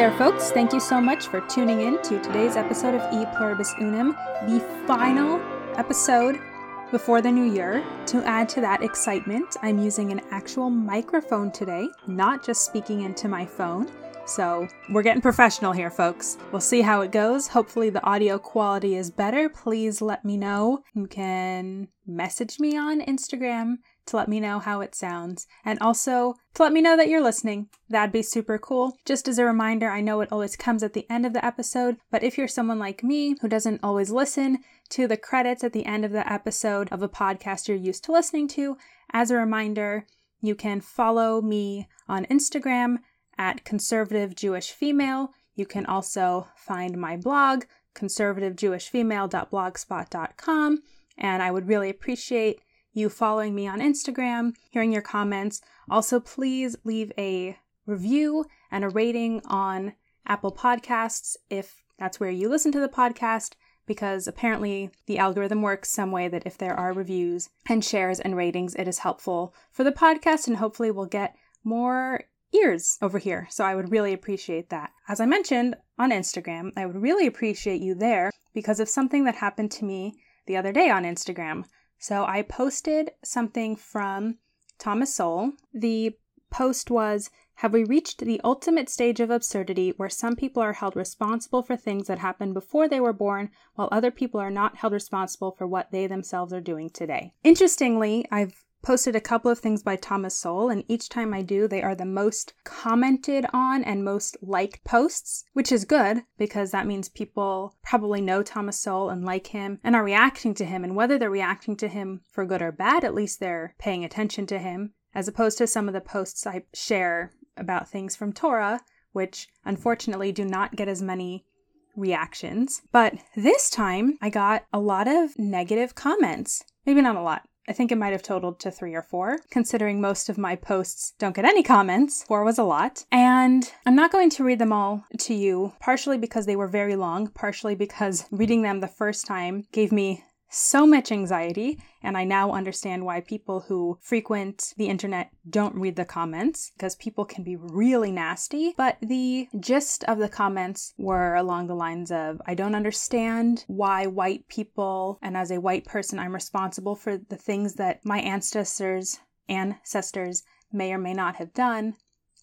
there, folks. Thank you so much for tuning in to today's episode of E Pluribus Unum, the final episode before the new year. To add to that excitement, I'm using an actual microphone today, not just speaking into my phone. So we're getting professional here, folks. We'll see how it goes. Hopefully, the audio quality is better. Please let me know. You can message me on Instagram to let me know how it sounds, and also to let me know that you're listening. That'd be super cool. Just as a reminder, I know it always comes at the end of the episode, but if you're someone like me who doesn't always listen to the credits at the end of the episode of a podcast you're used to listening to, as a reminder, you can follow me on Instagram at conservative Jewish female. You can also find my blog, conservativejewishfemale.blogspot.com, and I would really appreciate you following me on Instagram, hearing your comments. Also, please leave a review and a rating on Apple Podcasts if that's where you listen to the podcast, because apparently the algorithm works some way that if there are reviews and shares and ratings, it is helpful for the podcast, and hopefully we'll get more ears over here. So I would really appreciate that. As I mentioned on Instagram, I would really appreciate you there because of something that happened to me the other day on Instagram. So I posted something from Thomas Sowell. The post was Have we reached the ultimate stage of absurdity where some people are held responsible for things that happened before they were born, while other people are not held responsible for what they themselves are doing today? Interestingly, I've posted a couple of things by Thomas Sowell, and each time I do, they are the most commented on and most liked posts, which is good because that means people probably know Thomas Sowell and like him and are reacting to him. And whether they're reacting to him for good or bad, at least they're paying attention to him, as opposed to some of the posts I share about things from Torah, which unfortunately do not get as many reactions. But this time I got a lot of negative comments. Maybe not a lot, I think it might have totaled to three or four, considering most of my posts don't get any comments. Four was a lot. And I'm not going to read them all to you, partially because they were very long, partially because reading them the first time gave me so much anxiety, and I now understand why people who frequent the internet don't read the comments because people can be really nasty. But the gist of the comments were along the lines of I don't understand why white people, and as a white person, I'm responsible for the things that my ancestors ancestors may or may not have done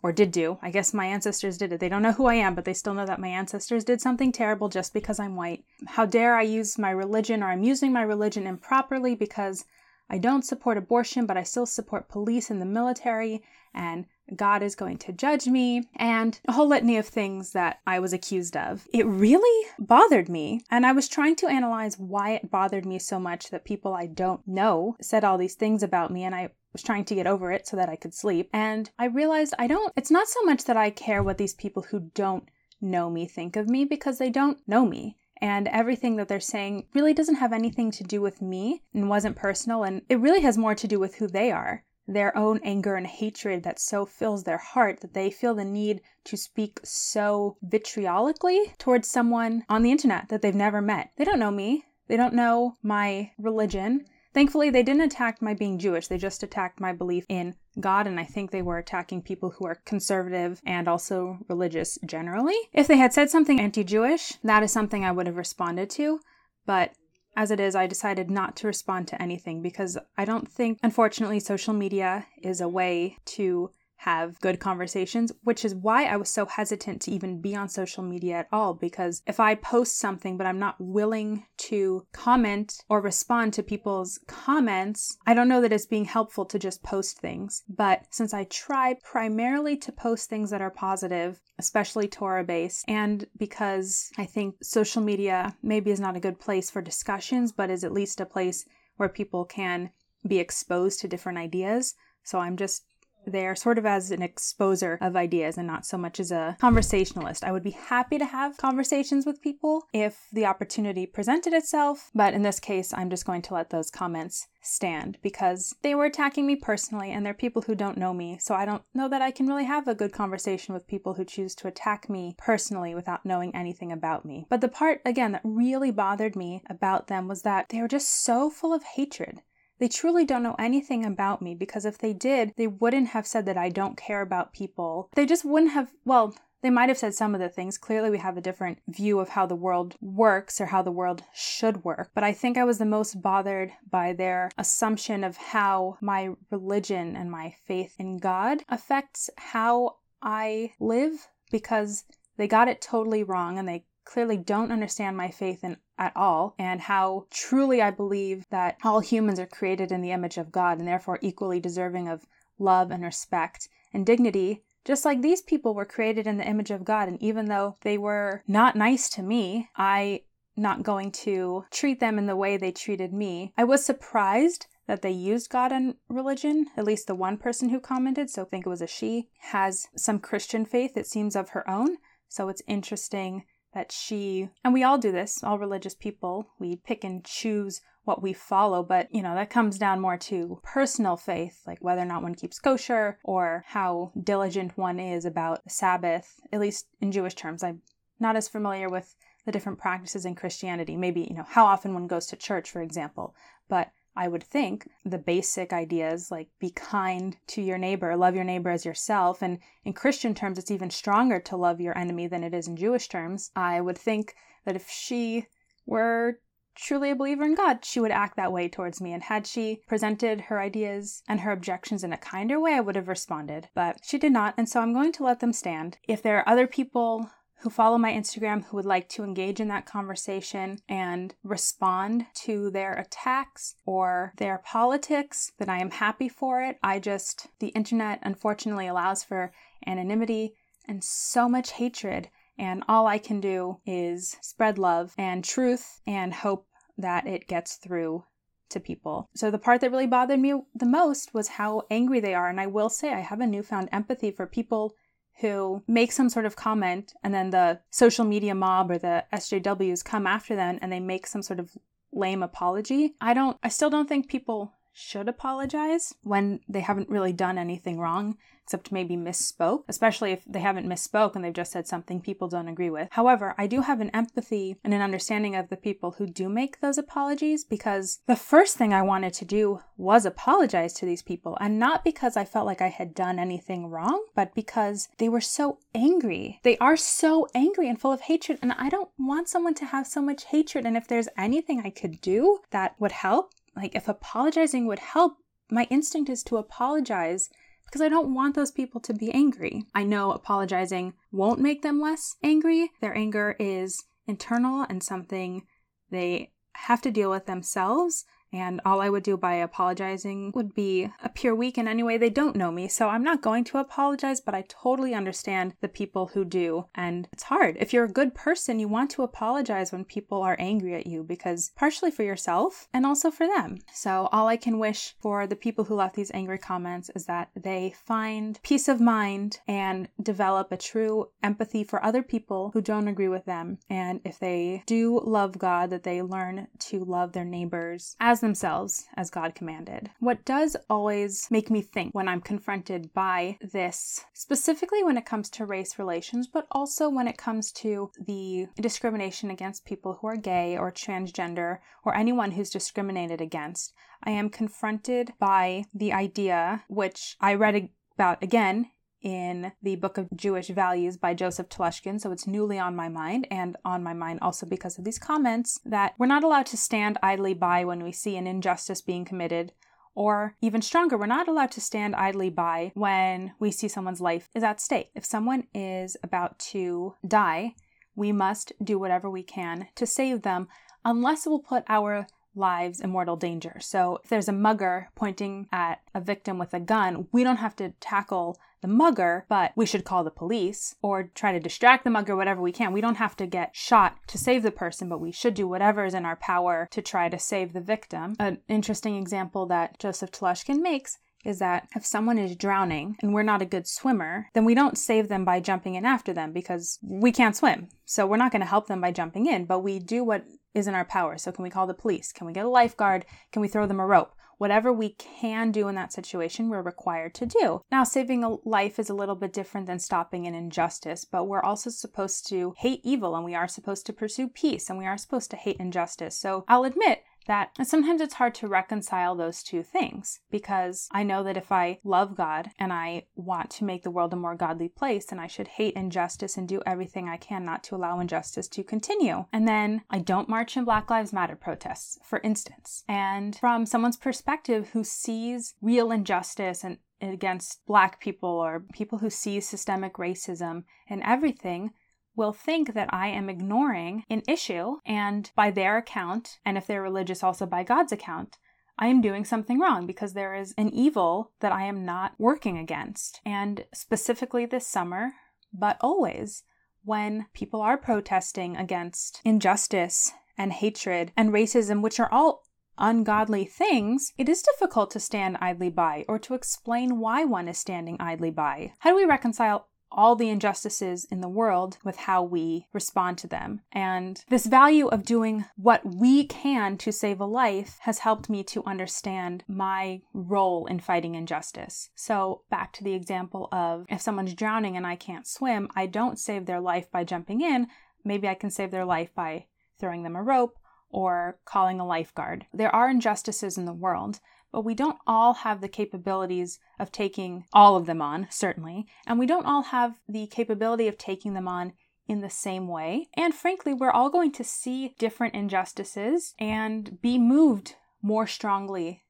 or did do. I guess my ancestors did it. They don't know who I am, but they still know that my ancestors did something terrible just because I'm white. How dare I use my religion or I'm using my religion improperly because I don't support abortion, but I still support police and the military, and God is going to judge me, and a whole litany of things that I was accused of. It really bothered me, and I was trying to analyze why it bothered me so much that people I don't know said all these things about me, and I was trying to get over it so that I could sleep. And I realized I don't, it's not so much that I care what these people who don't know me think of me because they don't know me. And everything that they're saying really doesn't have anything to do with me and wasn't personal. And it really has more to do with who they are their own anger and hatred that so fills their heart that they feel the need to speak so vitriolically towards someone on the internet that they've never met. They don't know me, they don't know my religion, Thankfully, they didn't attack my being Jewish, they just attacked my belief in God, and I think they were attacking people who are conservative and also religious generally. If they had said something anti Jewish, that is something I would have responded to, but as it is, I decided not to respond to anything because I don't think, unfortunately, social media is a way to have good conversations, which is why I was so hesitant to even be on social media at all. Because if I post something, but I'm not willing to comment or respond to people's comments, I don't know that it's being helpful to just post things. But since I try primarily to post things that are positive, especially Torah based, and because I think social media maybe is not a good place for discussions, but is at least a place where people can be exposed to different ideas. So I'm just there sort of as an exposer of ideas and not so much as a conversationalist. I would be happy to have conversations with people if the opportunity presented itself, but in this case, I'm just going to let those comments stand because they were attacking me personally and they're people who don't know me. So I don't know that I can really have a good conversation with people who choose to attack me personally without knowing anything about me. But the part, again, that really bothered me about them was that they were just so full of hatred. They truly don't know anything about me because if they did, they wouldn't have said that I don't care about people. They just wouldn't have, well, they might have said some of the things. Clearly, we have a different view of how the world works or how the world should work. But I think I was the most bothered by their assumption of how my religion and my faith in God affects how I live because they got it totally wrong and they clearly don't understand my faith in at all and how truly I believe that all humans are created in the image of God and therefore equally deserving of love and respect and dignity just like these people were created in the image of God and even though they were not nice to me I not going to treat them in the way they treated me I was surprised that they used God and religion. At least the one person who commented, so I think it was a she, has some Christian faith, it seems, of her own. So it's interesting that she, and we all do this, all religious people, we pick and choose what we follow, but you know, that comes down more to personal faith, like whether or not one keeps kosher or how diligent one is about Sabbath, at least in Jewish terms. I'm not as familiar with the different practices in Christianity. Maybe, you know, how often one goes to church, for example. But I would think the basic ideas like be kind to your neighbor, love your neighbor as yourself, and in Christian terms, it's even stronger to love your enemy than it is in Jewish terms. I would think that if she were truly a believer in God, she would act that way towards me. And had she presented her ideas and her objections in a kinder way, I would have responded. But she did not, and so I'm going to let them stand. If there are other people who follow my Instagram who would like to engage in that conversation and respond to their attacks or their politics, then I am happy for it. I just, the internet unfortunately allows for anonymity and so much hatred. And all I can do is spread love and truth and hope that it gets through to people. So the part that really bothered me the most was how angry they are. And I will say I have a newfound empathy for people who make some sort of comment and then the social media mob or the SJWs come after them and they make some sort of lame apology. I don't I still don't think people should apologize when they haven't really done anything wrong except maybe misspoke, especially if they haven't misspoke and they've just said something people don't agree with. However, I do have an empathy and an understanding of the people who do make those apologies because the first thing I wanted to do was apologize to these people, and not because I felt like I had done anything wrong, but because they were so angry. They are so angry and full of hatred, and I don't want someone to have so much hatred. And if there's anything I could do that would help, like if apologizing would help, my instinct is to apologize because I don't want those people to be angry. I know apologizing won't make them less angry. Their anger is internal and something they have to deal with themselves. And all I would do by apologizing would be appear weak in any way they don't know me. So I'm not going to apologize, but I totally understand the people who do. And it's hard. If you're a good person, you want to apologize when people are angry at you because partially for yourself and also for them. So all I can wish for the people who left these angry comments is that they find peace of mind and develop a true empathy for other people who don't agree with them. And if they do love God, that they learn to love their neighbors as as themselves as God commanded. What does always make me think when I'm confronted by this, specifically when it comes to race relations, but also when it comes to the discrimination against people who are gay or transgender or anyone who's discriminated against, I am confronted by the idea, which I read about again in the Book of Jewish Values by Joseph Telushkin, so it's newly on my mind, and on my mind also because of these comments that we're not allowed to stand idly by when we see an injustice being committed. Or even stronger, we're not allowed to stand idly by when we see someone's life is at stake. If someone is about to die, we must do whatever we can to save them, unless it will put our lives in mortal danger. So if there's a mugger pointing at a victim with a gun, we don't have to tackle the mugger, but we should call the police or try to distract the mugger, whatever we can. We don't have to get shot to save the person, but we should do whatever is in our power to try to save the victim. An interesting example that Joseph Telushkin makes is that if someone is drowning and we're not a good swimmer, then we don't save them by jumping in after them because we can't swim. So we're not going to help them by jumping in, but we do what is in our power. So can we call the police? Can we get a lifeguard? Can we throw them a rope? Whatever we can do in that situation, we're required to do. Now, saving a life is a little bit different than stopping an injustice, but we're also supposed to hate evil and we are supposed to pursue peace and we are supposed to hate injustice. So I'll admit that sometimes it's hard to reconcile those two things because I know that if I love God and I want to make the world a more godly place, then I should hate injustice and do everything I can not to allow injustice to continue. And then I don't march in Black Lives Matter protests, for instance. And from someone's perspective who sees real injustice and against black people or people who see systemic racism in everything, will think that I am ignoring an issue, and by their account, and if they're religious, also by God's account, I am doing something wrong because there is an evil that I am not working against. And specifically this summer, but always, when people are protesting against injustice and hatred and racism, which are all ungodly things, it is difficult to stand idly by or to explain why one is standing idly by. How do we reconcile all the injustices in the world with how we respond to them. And this value of doing what we can to save a life has helped me to understand my role in fighting injustice. So, back to the example of if someone's drowning and I can't swim, I don't save their life by jumping in. Maybe I can save their life by throwing them a rope or calling a lifeguard. There are injustices in the world, but we don't all have the capabilities of taking all of them on, certainly, and we don't all have the capability of taking them on in the same way. And frankly, we're all going to see different injustices and be moved more strongly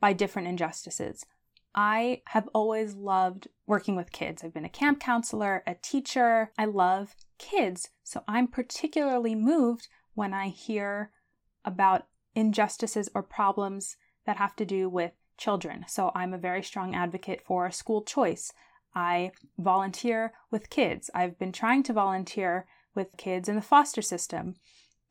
by different injustices. I have always loved working with kids. I've been a camp counselor, a teacher. I love kids. So I'm particularly moved when I hear about injustices or problems that have to do with children. So I'm a very strong advocate for school choice. I volunteer with kids. I've been trying to volunteer with kids in the foster system.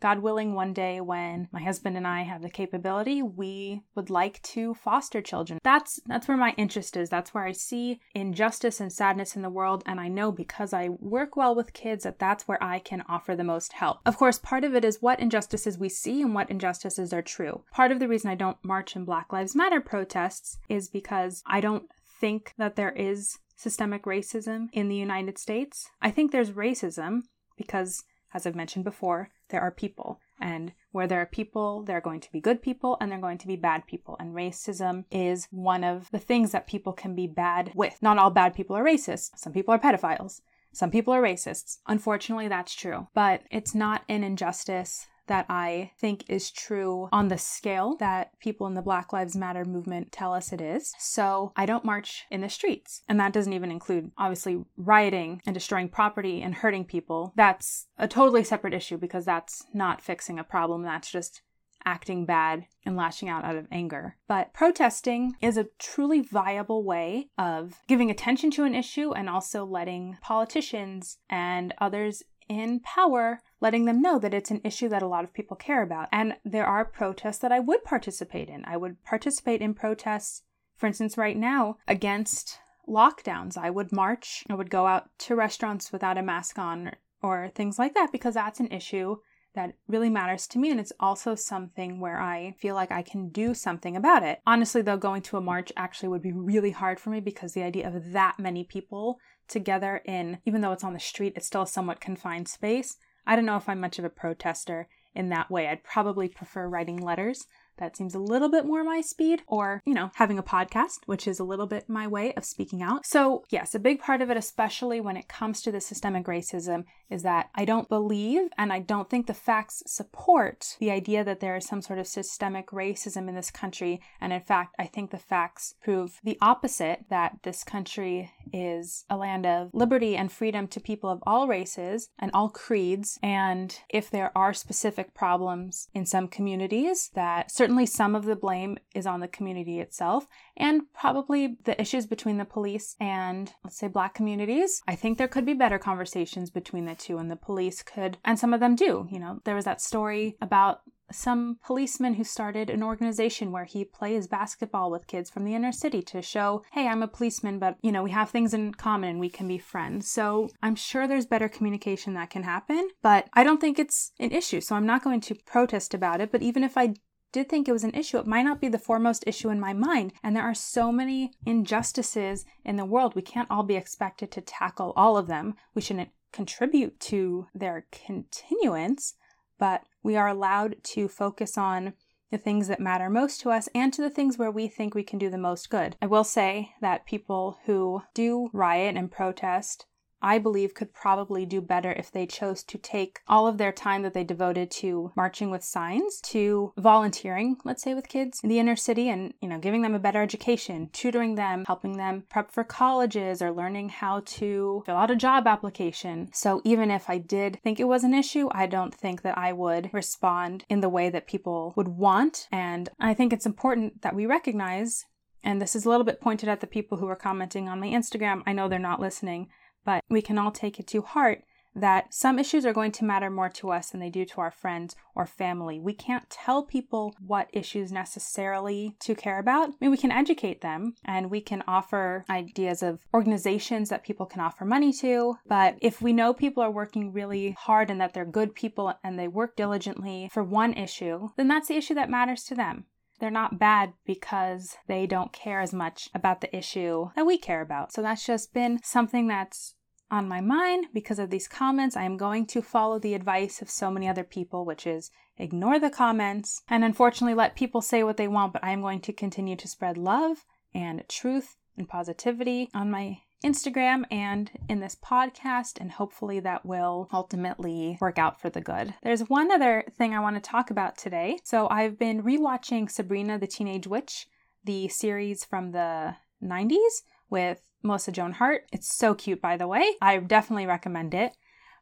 God willing, one day when my husband and I have the capability, we would like to foster children. That's that's where my interest is. That's where I see injustice and sadness in the world and I know because I work well with kids that that's where I can offer the most help. Of course, part of it is what injustices we see and what injustices are true. Part of the reason I don't march in Black Lives Matter protests is because I don't think that there is systemic racism in the United States. I think there's racism because as I've mentioned before, there are people. And where there are people, there are going to be good people and there are going to be bad people. And racism is one of the things that people can be bad with. Not all bad people are racist. Some people are pedophiles. Some people are racists. Unfortunately, that's true. But it's not an injustice that I think is true on the scale that people in the Black Lives Matter movement tell us it is. So I don't march in the streets. And that doesn't even include, obviously, rioting and destroying property and hurting people. That's a totally separate issue because that's not fixing a problem. That's just acting bad and lashing out out of anger. But protesting is a truly viable way of giving attention to an issue and also letting politicians and others in power, letting them know that it's an issue that a lot of people care about. And there are protests that I would participate in. I would participate in protests, for instance, right now, against lockdowns. I would march, I would go out to restaurants without a mask on or, or things like that because that's an issue that really matters to me. And it's also something where I feel like I can do something about it. Honestly, though, going to a march actually would be really hard for me because the idea of that many people together in, even though it's on the street, it's still a somewhat confined space. I don't know if I'm much of a protester in that way. I'd probably prefer writing letters that seems a little bit more my speed, or, you know, having a podcast, which is a little bit my way of speaking out. So, yes, a big part of it, especially when it comes to the systemic racism, is that I don't believe and I don't think the facts support the idea that there is some sort of systemic racism in this country. And in fact, I think the facts prove the opposite that this country is a land of liberty and freedom to people of all races and all creeds. And if there are specific problems in some communities, that certainly some of the blame is on the community itself and probably the issues between the police and, let's say, black communities. I think there could be better conversations between the two, and the police could, and some of them do. You know, there was that story about some policeman who started an organization where he plays basketball with kids from the inner city to show, hey, I'm a policeman, but you know, we have things in common and we can be friends. So I'm sure there's better communication that can happen, but I don't think it's an issue. So I'm not going to protest about it. But even if I did think it was an issue, it might not be the foremost issue in my mind. And there are so many injustices in the world. We can't all be expected to tackle all of them. We shouldn't contribute to their continuance, but we are allowed to focus on the things that matter most to us and to the things where we think we can do the most good. I will say that people who do riot and protest I believe could probably do better if they chose to take all of their time that they devoted to marching with signs to volunteering, let's say with kids in the inner city and, you know, giving them a better education, tutoring them, helping them prep for colleges or learning how to fill out a job application. So even if I did think it was an issue, I don't think that I would respond in the way that people would want. And I think it's important that we recognize and this is a little bit pointed at the people who are commenting on my Instagram. I know they're not listening, but we can all take it to heart that some issues are going to matter more to us than they do to our friends or family. We can't tell people what issues necessarily to care about. I mean, we can educate them and we can offer ideas of organizations that people can offer money to. But if we know people are working really hard and that they're good people and they work diligently for one issue, then that's the issue that matters to them. They're not bad because they don't care as much about the issue that we care about. So that's just been something that's on my mind because of these comments. I am going to follow the advice of so many other people, which is ignore the comments and unfortunately let people say what they want, but I am going to continue to spread love and truth and positivity on my Instagram and in this podcast, and hopefully that will ultimately work out for the good. There's one other thing I want to talk about today. So I've been rewatching Sabrina the Teenage Witch, the series from the 90s with Melissa Joan Hart. It's so cute, by the way. I definitely recommend it.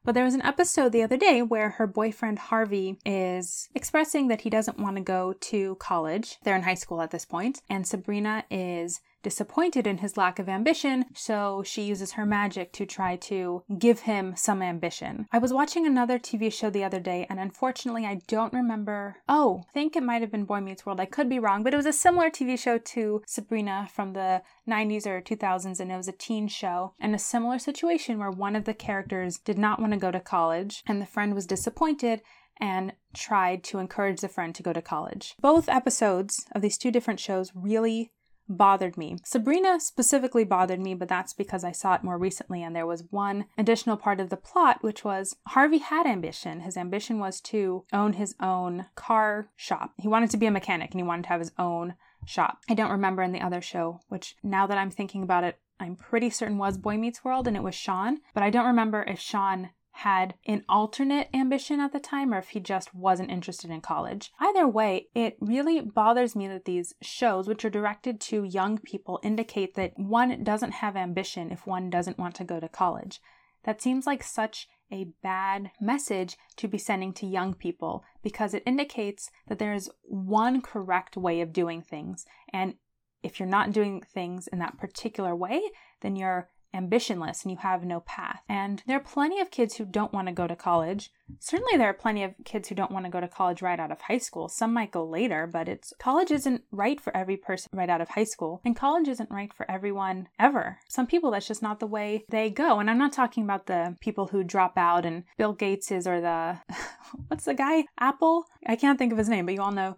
But there was an episode the other day where her boyfriend Harvey is expressing that he doesn't want to go to college. They're in high school at this point, and Sabrina is disappointed in his lack of ambition, so she uses her magic to try to give him some ambition. I was watching another TV show the other day, and unfortunately, I don't remember. Oh, I think it might have been Boy Meets World. I could be wrong, but it was a similar TV show to Sabrina from the 90s or 2000s, and it was a teen show. And a similar situation where one of the characters did not want to go to college, and the friend was disappointed and tried to encourage the friend to go to college. Both episodes of these two different shows really bothered me. Sabrina specifically bothered me, but that's because I saw it more recently and there was one additional part of the plot, which was Harvey had ambition. His ambition was to own his own car shop. He wanted to be a mechanic and he wanted to have his own shop. I don't remember in the other show, which now that I'm thinking about it, I'm pretty certain was Boy Meets World and it was Shawn, but I don't remember if Shawn had an alternate ambition at the time or if he just wasn't interested in college. Either way, it really bothers me that these shows, which are directed to young people, indicate that one doesn't have ambition if one doesn't want to go to college. That seems like such a bad message to be sending to young people because it indicates that there is one correct way of doing things. And if you're not doing things in that particular way, then you're ambitionless and you have no path. And there are plenty of kids who don't want to go to college. Certainly there are plenty of kids who don't want to go to college right out of high school. Some might go later, but it's college isn't right for every person right out of high school. And college isn't right for everyone ever. Some people that's just not the way they go. And I'm not talking about the people who drop out and Bill Gates is or the what's the guy? Apple? I can't think of his name, but you all know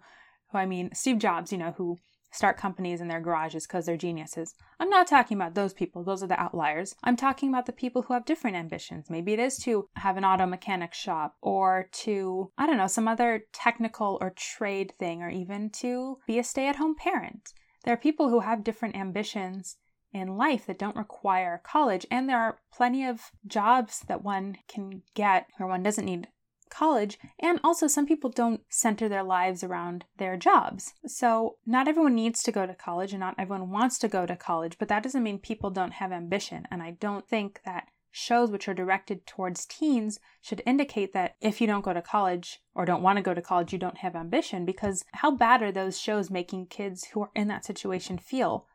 who I mean. Steve Jobs, you know, who start companies in their garages because they're geniuses. I'm not talking about those people, those are the outliers. I'm talking about the people who have different ambitions. Maybe it is to have an auto mechanic shop or to, I don't know, some other technical or trade thing, or even to be a stay at home parent. There are people who have different ambitions in life that don't require college, and there are plenty of jobs that one can get where one doesn't need college, and also some people don't center their lives around their jobs. So, not everyone needs to go to college and not everyone wants to go to college, but that doesn't mean people don't have ambition. And I don't think that shows which are directed towards teens should indicate that if you don't go to college or don't want to go to college, you don't have ambition, because how bad are those shows making kids who are in that situation feel?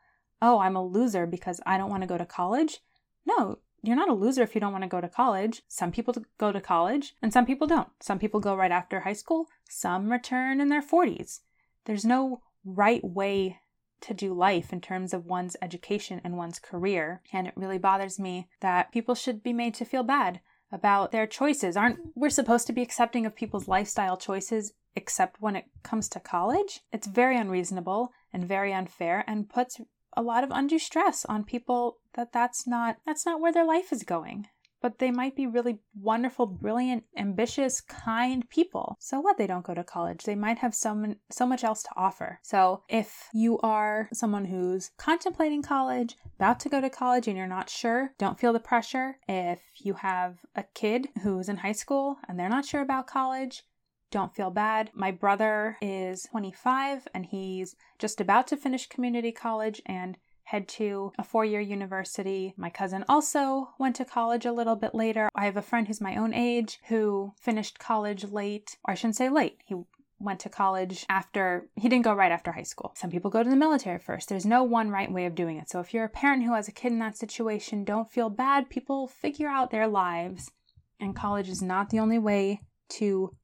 Oh, I'm a loser because I don't want to go to college? No, you're not a loser if you don't want to go to college. Some people go to college and some people don't. Some people go right after high school, some return in their 40s. There's no right way to do life in terms of one's education and one's career. And it really bothers me that people should be made to feel bad about their choices. Aren't we're supposed to be accepting of people's lifestyle choices except when it comes to college? It's very unreasonable and very unfair and puts a lot of undue stress on people that that's not that's not where their life is going but they might be really wonderful, brilliant, ambitious, kind people. So what? They don't go to college. They might have so, so much else to offer. So if you are someone who's contemplating college, about to go to college, and you're not sure, don't feel the pressure. If you have a kid who's in high school and they're not sure about college, don't feel bad. My brother is 25 and he's just about to finish community college and head to a four year university. My cousin also went to college a little bit later. I have a friend who's my own age who finished college late, or I shouldn't say late. He went to college after he didn't go right after high school. Some people go to the military first. There's no one right way of doing it. So if you're a parent who has a kid in that situation, don't feel bad. People figure out their lives, and college is not the only way to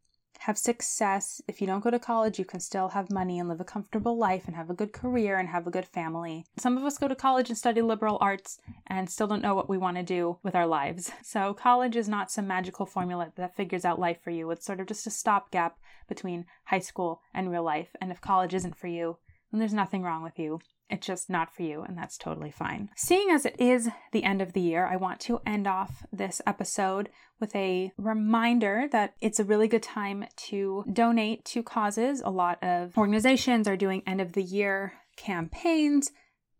have success. If you don't go to college, you can still have money and live a comfortable life and have a good career and have a good family. Some of us go to college and study liberal arts and still don't know what we want to do with our lives. So, college is not some magical formula that figures out life for you. It's sort of just a stopgap between high school and real life. And if college isn't for you, then there's nothing wrong with you. It's just not for you, and that's totally fine. Seeing as it is the end of the year, I want to end off this episode with a reminder that it's a really good time to donate to causes. A lot of organizations are doing end of the year campaigns.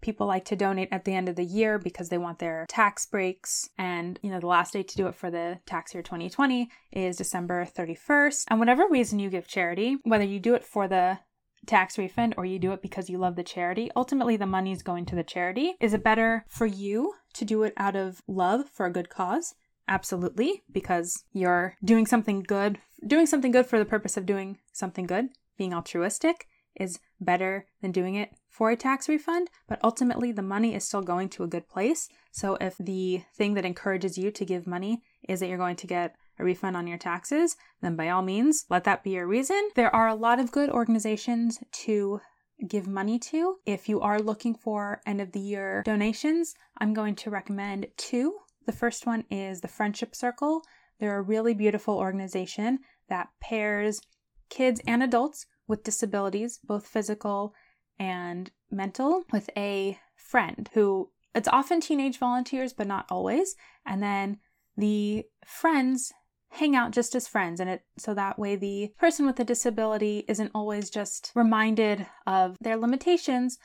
People like to donate at the end of the year because they want their tax breaks. And, you know, the last day to do it for the tax year 2020 is December 31st. And whatever reason you give charity, whether you do it for the tax refund or you do it because you love the charity, ultimately the money is going to the charity. Is it better for you to do it out of love for a good cause? Absolutely, because you're doing something good, doing something good for the purpose of doing something good, being altruistic is better than doing it for a tax refund, but ultimately the money is still going to a good place. So if the thing that encourages you to give money is that you're going to get a refund on your taxes, then by all means, let that be your reason. There are a lot of good organizations to give money to. If you are looking for end of the year donations, I'm going to recommend two. The first one is the Friendship Circle. They're a really beautiful organization that pairs kids and adults with disabilities, both physical and mental, with a friend who it's often teenage volunteers, but not always. And then the friends hang out just as friends and it so that way the person with a disability isn't always just reminded of their limitations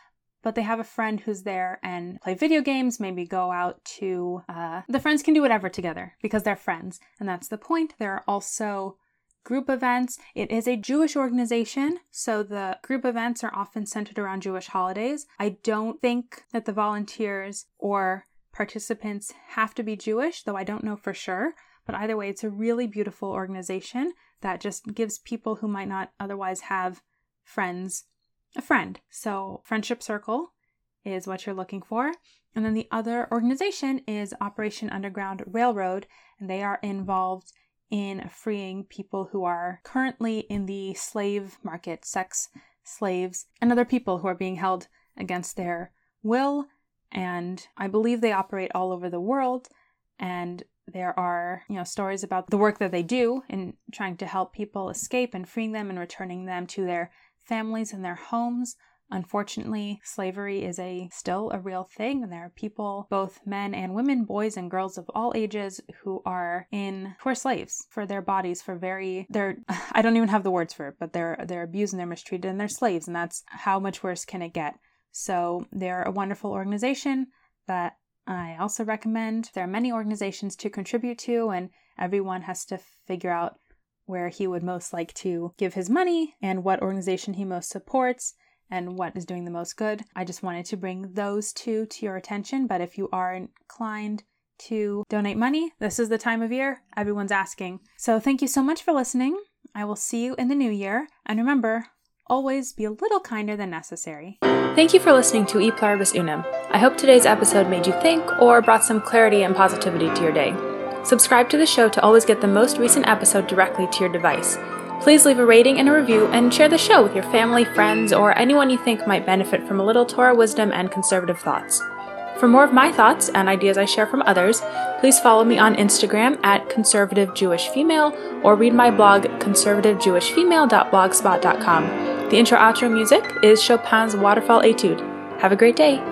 but they have a friend who's there and play video games, maybe go out to, uh, the friends can do whatever together because they're friends. And that's the point. There are also group events. It is a Jewish organization, so the group events are often centered around Jewish holidays. I don't think that the volunteers or participants have to be Jewish, though I don't know for sure. But either way, it's a really beautiful organization that just gives people who might not otherwise have friends a friend. So, Friendship Circle is what you're looking for. And then the other organization is Operation Underground Railroad, and they are involved in freeing people who are currently in the slave market, sex slaves, and other people who are being held against their will. And I believe they operate all over the world. And there are, you know, stories about the work that they do in trying to help people escape and freeing them and returning them to their families and their homes. Unfortunately, slavery is a still a real thing, and there are people, both men and women, boys and girls of all ages, who are in who are slaves for their bodies for very they're I don't even have the words for it, but they're they're abused and they're mistreated and they're slaves, and that's how much worse can it get. So they're a wonderful organization that I also recommend. There are many organizations to contribute to, and everyone has to figure out where he would most like to give his money and what organization he most supports and what is doing the most good. I just wanted to bring those two to your attention, but if you are inclined to donate money, this is the time of year everyone's asking. So thank you so much for listening. I will see you in the new year, and remember, always be a little kinder than necessary. Thank you for listening to E Pluribus Unum. I hope today's episode made you think or brought some clarity and positivity to your day. Subscribe to the show to always get the most recent episode directly to your device. Please leave a rating and a review and share the show with your family, friends, or anyone you think might benefit from a little Torah wisdom and conservative thoughts. For more of my thoughts and ideas I share from others, please follow me on Instagram at conservative Jewish female or read my blog conservativejewishfemale.blogspot.com. The intro outro music is Chopin's Waterfall Etude. Have a great day.